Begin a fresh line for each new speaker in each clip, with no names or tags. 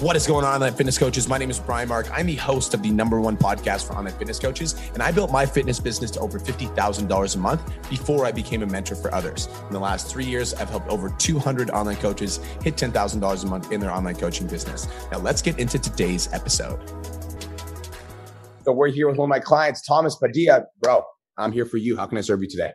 What is going on, online fitness coaches? My name is Brian Mark. I'm the host of the number one podcast for online fitness coaches, and I built my fitness business to over $50,000 a month before I became a mentor for others. In the last three years, I've helped over 200 online coaches hit $10,000 a month in their online coaching business. Now, let's get into today's episode. So, we're here with one of my clients, Thomas Padilla. Bro, I'm here for you. How can I serve you today?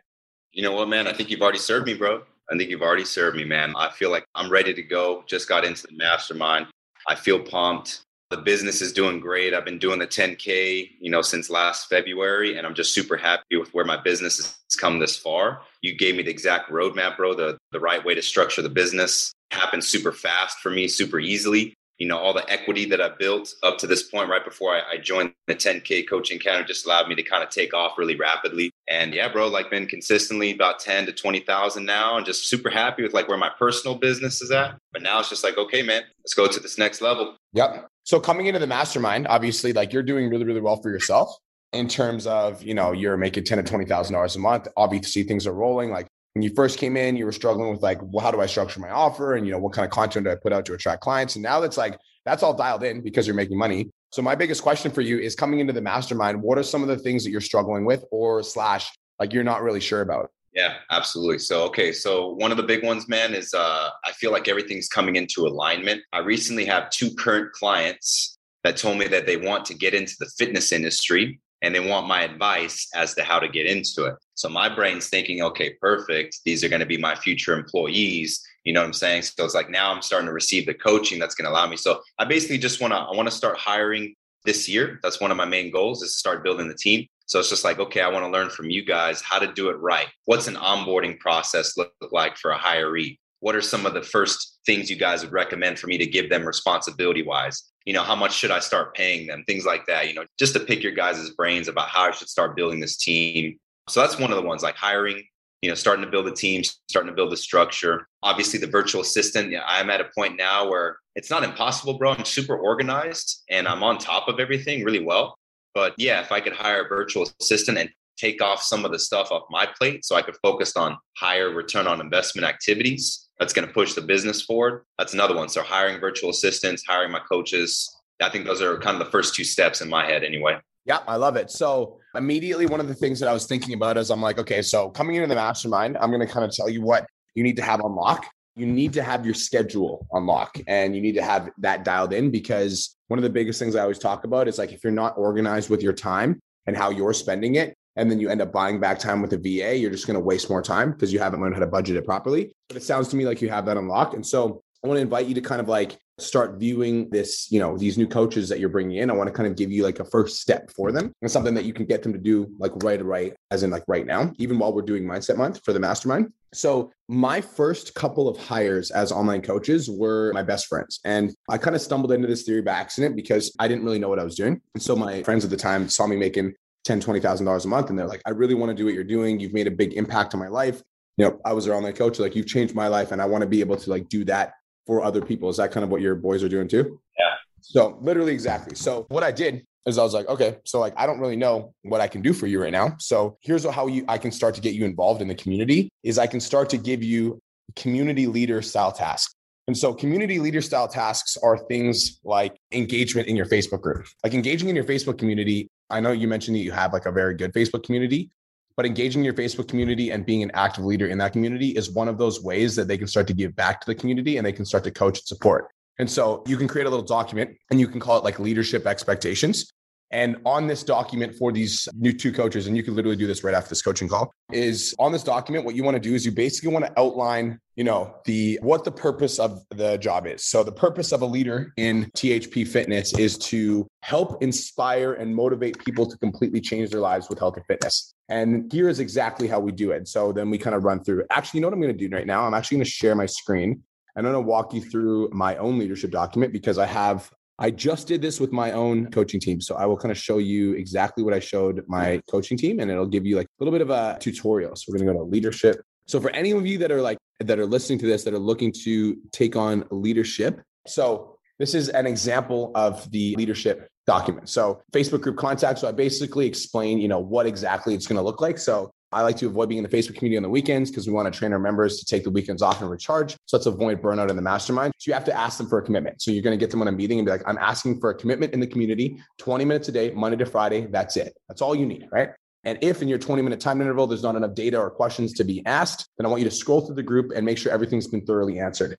You know what, man? I think you've already served me, bro. I think you've already served me, man. I feel like I'm ready to go. Just got into the mastermind. I feel pumped. The business is doing great. I've been doing the 10K, you know, since last February, and I'm just super happy with where my business has come this far. You gave me the exact roadmap, bro, the, the right way to structure the business. Happened super fast for me, super easily you know all the equity that i built up to this point right before I, I, joined the 10k coaching counter just allowed me to kind of take off really rapidly. And yeah bro like been consistently about 10 to 20000 now and just super happy with like where my personal business is at. But now it's just like okay man let's go to this next level.
Yep. So coming into the mastermind obviously like you're doing really really well for yourself in terms of you know you're making 10 to 20000 dollars a month. Obviously things are rolling like when you first came in, you were struggling with like, well, how do I structure my offer? And, you know, what kind of content do I put out to attract clients? And now that's like, that's all dialed in because you're making money. So my biggest question for you is coming into the mastermind, what are some of the things that you're struggling with or slash like you're not really sure about?
Yeah, absolutely. So, okay. So, one of the big ones, man, is uh, I feel like everything's coming into alignment. I recently have two current clients that told me that they want to get into the fitness industry and they want my advice as to how to get into it. So my brain's thinking, okay, perfect. These are going to be my future employees. You know what I'm saying? So it's like now I'm starting to receive the coaching that's going to allow me. So I basically just want to I want to start hiring this year. That's one of my main goals is to start building the team. So it's just like, okay, I want to learn from you guys how to do it right. What's an onboarding process look like for a hiree? What are some of the first things you guys would recommend for me to give them responsibility wise? you know, how much should I start paying them? Things like that, you know, just to pick your guys' brains about how I should start building this team. So that's one of the ones like hiring, you know, starting to build a team, starting to build a structure. Obviously, the virtual assistant, I'm at a point now where it's not impossible, bro. I'm super organized and I'm on top of everything really well. But yeah, if I could hire a virtual assistant and take off some of the stuff off my plate so I could focus on higher return on investment activities, that's going to push the business forward. That's another one. So hiring virtual assistants, hiring my coaches. I think those are kind of the first two steps in my head anyway.
Yeah, I love it. So immediately one of the things that I was thinking about is I'm like, okay, so coming into the mastermind, I'm going to kind of tell you what you need to have on lock. You need to have your schedule on lock and you need to have that dialed in because one of the biggest things I always talk about is like if you're not organized with your time and how you're spending it, and then you end up buying back time with a VA, you're just going to waste more time because you haven't learned how to budget it properly. But it sounds to me like you have that unlocked. And so I want to invite you to kind of like start viewing this, you know, these new coaches that you're bringing in. I want to kind of give you like a first step for them and something that you can get them to do like right away, as in like right now, even while we're doing mindset month for the mastermind. So my first couple of hires as online coaches were my best friends. And I kind of stumbled into this theory by accident because I didn't really know what I was doing. And so my friends at the time saw me making ten, twenty thousand dollars a month, and they're like, I really want to do what you're doing. You've made a big impact on my life. You know, I was their online coach. Like, you've changed my life, and I want to be able to like do that for other people. Is that kind of what your boys are doing too?
Yeah.
So literally exactly. So what I did is I was like, okay, so like I don't really know what I can do for you right now. So here's how you I can start to get you involved in the community is I can start to give you community leader style tasks. And so community leader style tasks are things like engagement in your Facebook group. Like engaging in your Facebook community I know you mentioned that you have like a very good Facebook community, but engaging your Facebook community and being an active leader in that community is one of those ways that they can start to give back to the community and they can start to coach and support. And so you can create a little document and you can call it like leadership expectations. And on this document for these new two coaches, and you can literally do this right after this coaching call, is on this document, what you want to do is you basically want to outline, you know, the what the purpose of the job is. So the purpose of a leader in THP fitness is to help inspire and motivate people to completely change their lives with health and fitness. And here is exactly how we do it. So then we kind of run through. Actually, you know what I'm going to do right now? I'm actually going to share my screen. And I'm going to walk you through my own leadership document because I have I just did this with my own coaching team. So I will kind of show you exactly what I showed my coaching team and it'll give you like a little bit of a tutorial. So we're going to go to leadership. So for any of you that are like, that are listening to this, that are looking to take on leadership. So this is an example of the leadership document. So Facebook group contact. So I basically explain, you know, what exactly it's going to look like. So I like to avoid being in the Facebook community on the weekends because we want to train our members to take the weekends off and recharge. So let's avoid burnout in the mastermind. So you have to ask them for a commitment. So you're going to get them on a meeting and be like, I'm asking for a commitment in the community, 20 minutes a day, Monday to Friday. That's it. That's all you need, right? And if in your 20 minute time interval, there's not enough data or questions to be asked, then I want you to scroll through the group and make sure everything's been thoroughly answered.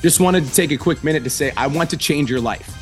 Just wanted to take a quick minute to say, I want to change your life.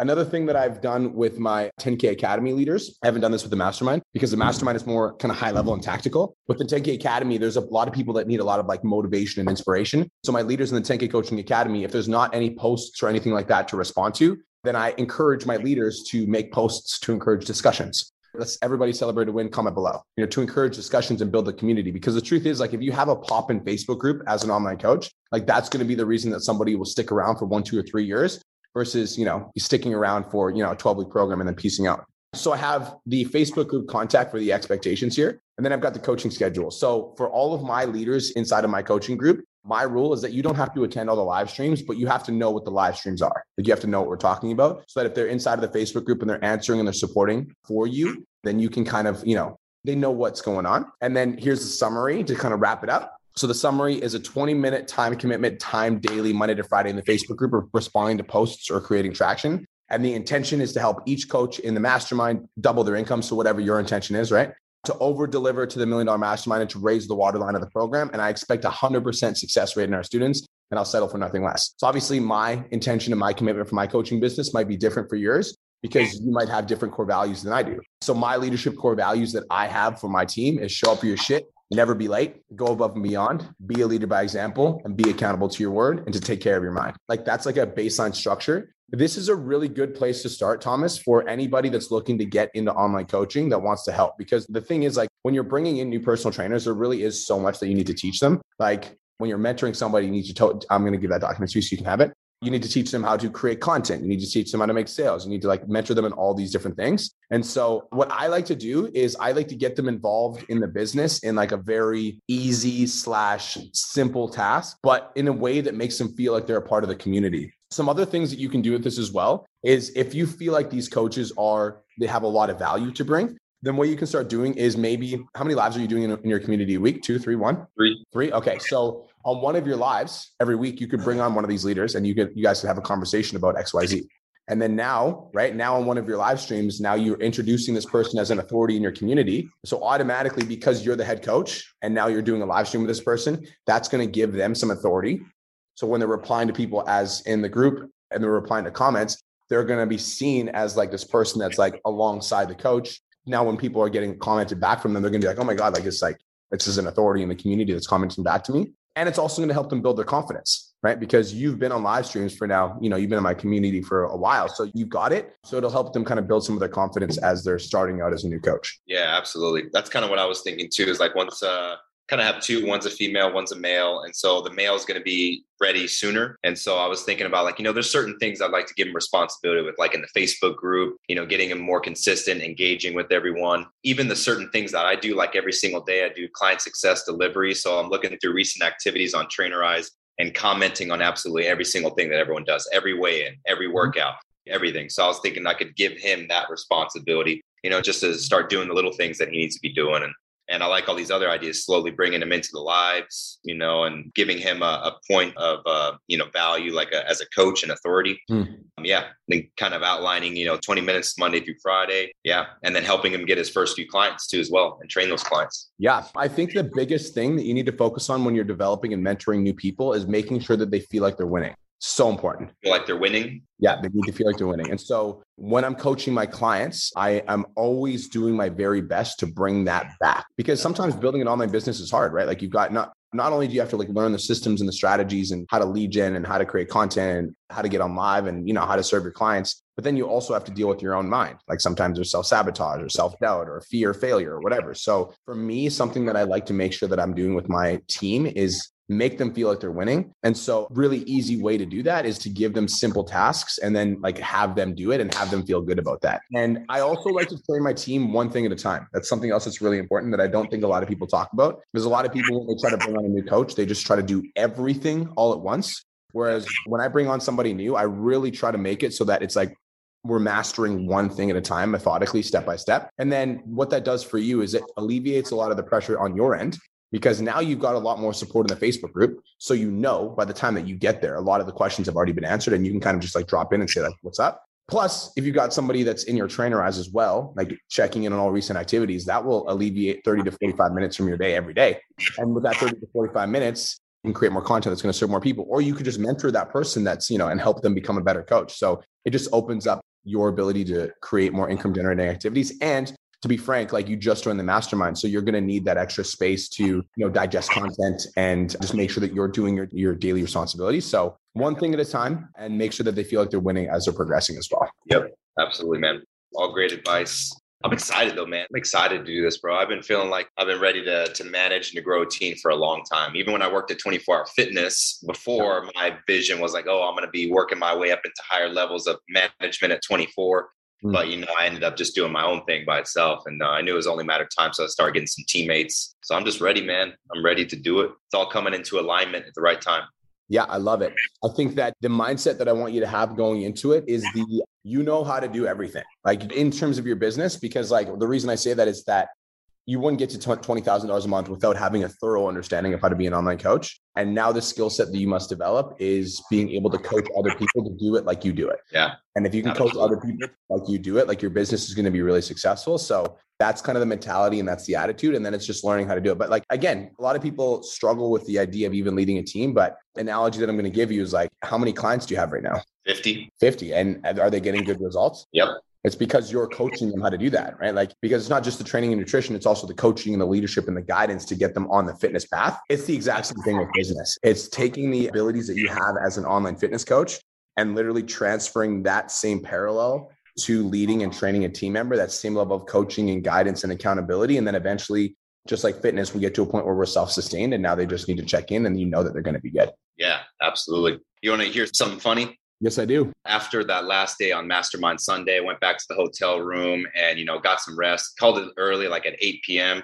Another thing that I've done with my 10K Academy leaders, I haven't done this with the mastermind because the mastermind is more kind of high level and tactical. With the 10K Academy, there's a lot of people that need a lot of like motivation and inspiration. So my leaders in the 10K Coaching Academy, if there's not any posts or anything like that to respond to, then I encourage my leaders to make posts to encourage discussions. Let's everybody celebrate a win, comment below, you know, to encourage discussions and build the community. Because the truth is, like, if you have a pop in Facebook group as an online coach, like that's going to be the reason that somebody will stick around for one, two, or three years versus, you know, sticking around for, you know, a 12 week program and then piecing out. So I have the Facebook group contact for the expectations here. And then I've got the coaching schedule. So for all of my leaders inside of my coaching group, my rule is that you don't have to attend all the live streams, but you have to know what the live streams are. Like you have to know what we're talking about so that if they're inside of the Facebook group and they're answering and they're supporting for you, then you can kind of, you know, they know what's going on. And then here's the summary to kind of wrap it up. So the summary is a 20 minute time commitment, time daily, Monday to Friday in the Facebook group of responding to posts or creating traction. And the intention is to help each coach in the mastermind double their income. So whatever your intention is, right? To over deliver to the million dollar mastermind and to raise the waterline of the program. And I expect hundred percent success rate in our students and I'll settle for nothing less. So obviously my intention and my commitment for my coaching business might be different for yours because you might have different core values than I do. So my leadership core values that I have for my team is show up for your shit, never be late, go above and beyond, be a leader by example, and be accountable to your word and to take care of your mind. Like that's like a baseline structure. This is a really good place to start, Thomas, for anybody that's looking to get into online coaching that wants to help. Because the thing is, like, when you're bringing in new personal trainers, there really is so much that you need to teach them. Like, when you're mentoring somebody, you need to, to I'm going to give that document to you so you can have it you need to teach them how to create content. You need to teach them how to make sales. You need to like mentor them in all these different things. And so what i like to do is i like to get them involved in the business in like a very easy slash simple task but in a way that makes them feel like they're a part of the community. Some other things that you can do with this as well is if you feel like these coaches are they have a lot of value to bring then what you can start doing is maybe how many lives are you doing in, in, your community a week? Two, three, one,
three,
three. Okay, so on one of your lives every week, you could bring on one of these leaders, and you could you guys could have a conversation about X, Y, Z. And then now, right now on one of your live streams, now you're introducing this person as an authority in your community. So automatically, because you're the head coach, and now you're doing a live stream with this person, that's going to give them some authority. So when they're replying to people as in the group and they're replying to comments, they're going to be seen as like this person that's like alongside the coach now when people are getting commented back from them, they're gonna be like, oh my God, like it's like this is an authority in the community that's commenting back to me. And it's also going to help them build their confidence, right? Because you've been on live streams for now, you know, you've been in my community for a while. So you've got it. So it'll help them kind of build some of their confidence as they're starting out as a new coach.
Yeah, absolutely. That's kind of what I was thinking too, is like once uh kind of have two one's a female one's a male and so the male is going to be ready sooner. And so i was thinking about like you know there's certain things i'd like to give him responsibility with like in the facebook group you know getting him more consistent engaging with everyone. Even the certain things that i do like every single day i do client success delivery. So i'm looking through recent activities on trainerize and commenting on absolutely every single thing that everyone does every weigh in every mm-hmm. workout everything. So i was thinking i could give him that responsibility you know just to start doing the little things that he needs to be doing and and I like all these other ideas, slowly bringing him into the lives, you know, and giving him a, a point of, uh, you know, value like a, as a coach and authority. Mm. Um, yeah. Then kind of outlining, you know, 20 minutes Monday through Friday. Yeah. And then helping him get his first few clients too, as well, and train those clients.
Yeah. I think the biggest thing that you need to focus on when you're developing and mentoring new people is making sure that they feel like they're winning so important.
Feel like they're winning.
Yeah, they need to feel like they're winning. And so when I'm coaching my clients, I am always doing my very best to bring that back because sometimes building an online business is hard, right? Like you've got not not only do you have to like learn the systems and the strategies and how to lead gen and how to create content and how to get on live and you know how to serve your clients, but then you also have to deal with your own mind. Like sometimes there's self-sabotage or self-doubt or fear failure or whatever. So for me, something that I like to make sure that I'm doing with my team is make them feel like they're winning. And so really easy way to do that is to give them simple tasks and then like have them do it and have them feel good about that. And I also like to train my team one thing at a time. That's something else that's really important that I don't think a lot of people talk about. There's a lot of people when they try to bring on a new coach, they just try to do everything all at once. Whereas when I bring on somebody new, I really try to make it so that it's like we're mastering one thing at a time, methodically, step by step. And then what that does for you is it alleviates a lot of the pressure on your end because now you've got a lot more support in the Facebook group. So you know by the time that you get there, a lot of the questions have already been answered and you can kind of just like drop in and say, like, what's up? Plus, if you've got somebody that's in your trainerize as well, like checking in on all recent activities, that will alleviate 30 to 45 minutes from your day every day. And with that 30 to 45 minutes, you can create more content that's going to serve more people. Or you could just mentor that person that's, you know, and help them become a better coach. So it just opens up your ability to create more income generating activities and to be frank, like you just joined the mastermind. So you're going to need that extra space to, you know, digest content and just make sure that you're doing your, your daily responsibilities. So one thing at a time and make sure that they feel like they're winning as they're progressing as well.
Yep. Absolutely, man. All great advice. I'm excited though, man. I'm excited to do this, bro. I've been feeling like I've been ready to to manage and to grow a team for a long time. Even when I worked at 24 Hour Fitness before, my vision was like, oh, I'm going to be working my way up into higher levels of management at 24. Mm. But you know, I ended up just doing my own thing by itself, and uh, I knew it was only a matter of time. So I started getting some teammates. So I'm just ready, man. I'm ready to do it. It's all coming into alignment at the right time.
Yeah, I love it. I think that the mindset that I want you to have going into it is the you know how to do everything, like in terms of your business. Because like the reason I say that is that you wouldn't get to $20,000 a month without having a thorough understanding of how to be an online coach. And now the skill set that you must develop is being able to coach other people to do it like you do it.
Yeah.
And if you can coach other people like you do it, like your business is going to be really successful. So that's kind of the mentality and that's the attitude. And then it's just learning how to do it. But like, again, a lot of people struggle with the idea of even leading a team. But analogy that I'm going to give you is like, how many clients do you have right now?
50.
50. And are they getting good results?
Yep.
It's because you're coaching them how to do that, right? Like, because it's not just the training and nutrition, it's also the coaching and the leadership and the guidance to get them on the fitness path. It's the exact same thing with business. It's taking the abilities that you have as an online fitness coach and literally transferring that same parallel to leading and training a team member, that same level of coaching and guidance and accountability. And then eventually, just like fitness, we get to a point where we're self sustained and now they just need to check in and you know that they're going to be good.
Yeah, absolutely. You want to hear something funny?
Yes, I do.
After that last day on Mastermind Sunday, I went back to the hotel room and, you know, got some rest, called it early, like at 8 p.m.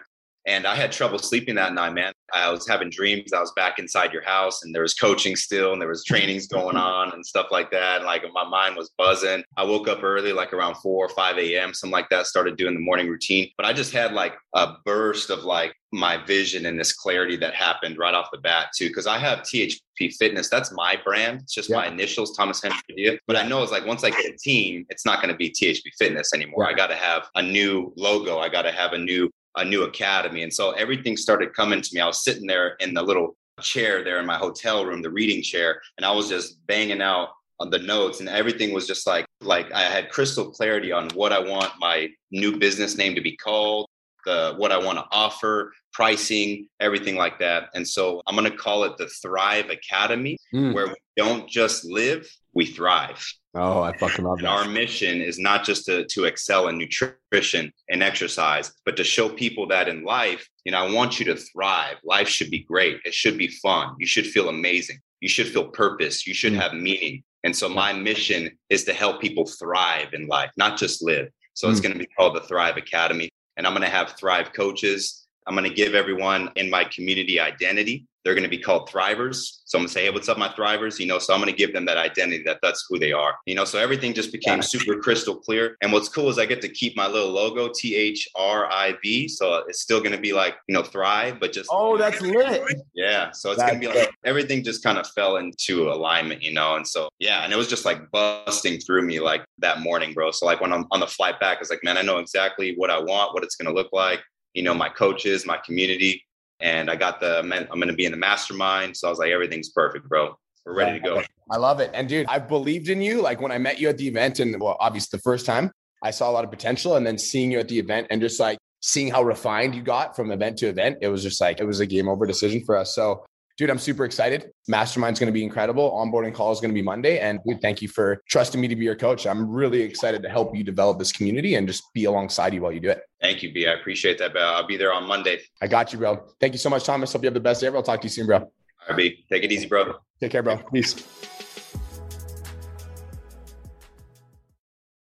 And I had trouble sleeping that night, man. I was having dreams. I was back inside your house and there was coaching still and there was trainings going mm-hmm. on and stuff like that. And like my mind was buzzing. I woke up early, like around 4 or 5 a.m., something like that, started doing the morning routine. But I just had like a burst of like my vision and this clarity that happened right off the bat too. Cause I have THP Fitness. That's my brand. It's just yeah. my initials, Thomas Henry Padilla. But I know it's like once I get a team, it's not going to be THP Fitness anymore. I got to have a new logo. I got to have a new a new academy. And so everything started coming to me. I was sitting there in the little chair there in my hotel room, the reading chair, and I was just banging out on the notes and everything was just like like I had crystal clarity on what I want my new business name to be called, the what I want to offer, pricing, everything like that. And so I'm going to call it the Thrive Academy mm. where we don't just live, we thrive.
Oh, I fucking love
and
that.
Our mission is not just to, to excel in nutrition and exercise, but to show people that in life, you know, I want you to thrive. Life should be great. It should be fun. You should feel amazing. You should feel purpose. You should have meaning. And so my mission is to help people thrive in life, not just live. So mm. it's going to be called the Thrive Academy. And I'm going to have Thrive coaches. I'm going to give everyone in my community identity. They're going to be called thrivers. So I'm going to say, hey, what's up, my thrivers? You know, so I'm going to give them that identity that that's who they are. You know, so everything just became yeah. super crystal clear. And what's cool is I get to keep my little logo, T H R I V. So it's still going to be like, you know, thrive, but just.
Oh, that's lit.
Yeah. So it's going to be like everything just kind of fell into alignment, you know? And so, yeah. And it was just like busting through me like that morning, bro. So like when I'm on the flight back, it's like, man, I know exactly what I want, what it's going to look like. You know, my coaches, my community, and I got the I'm going to be in the mastermind. So I was like, everything's perfect, bro. We're ready to go.
I love it. And dude, I believed in you. Like when I met you at the event, and well, obviously the first time I saw a lot of potential, and then seeing you at the event and just like seeing how refined you got from event to event, it was just like, it was a game over decision for us. So, dude, I'm super excited. Mastermind's going to be incredible. Onboarding call is going to be Monday. And dude, thank you for trusting me to be your coach. I'm really excited to help you develop this community and just be alongside you while you do it.
Thank you, B. I appreciate that, but I'll be there on Monday.
I got you, bro. Thank you so much, Thomas. Hope you have the best day ever. I'll talk to you soon, bro. All
right, B. Take it easy, bro.
Take care, bro. Peace.